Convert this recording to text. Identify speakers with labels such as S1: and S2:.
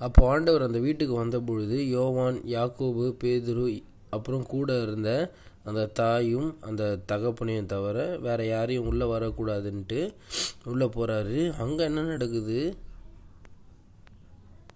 S1: அப்போ ஆண்டவர் அந்த வீட்டுக்கு வந்த பொழுது யோவான் யாக்கோபு பேதுரு அப்புறம் கூட இருந்த அந்த தாயும் அந்த தகப்பனையும் தவிர வேறு யாரையும் உள்ளே வரக்கூடாதுன்ட்டு உள்ளே போகிறாரு அங்கே என்ன நடக்குது?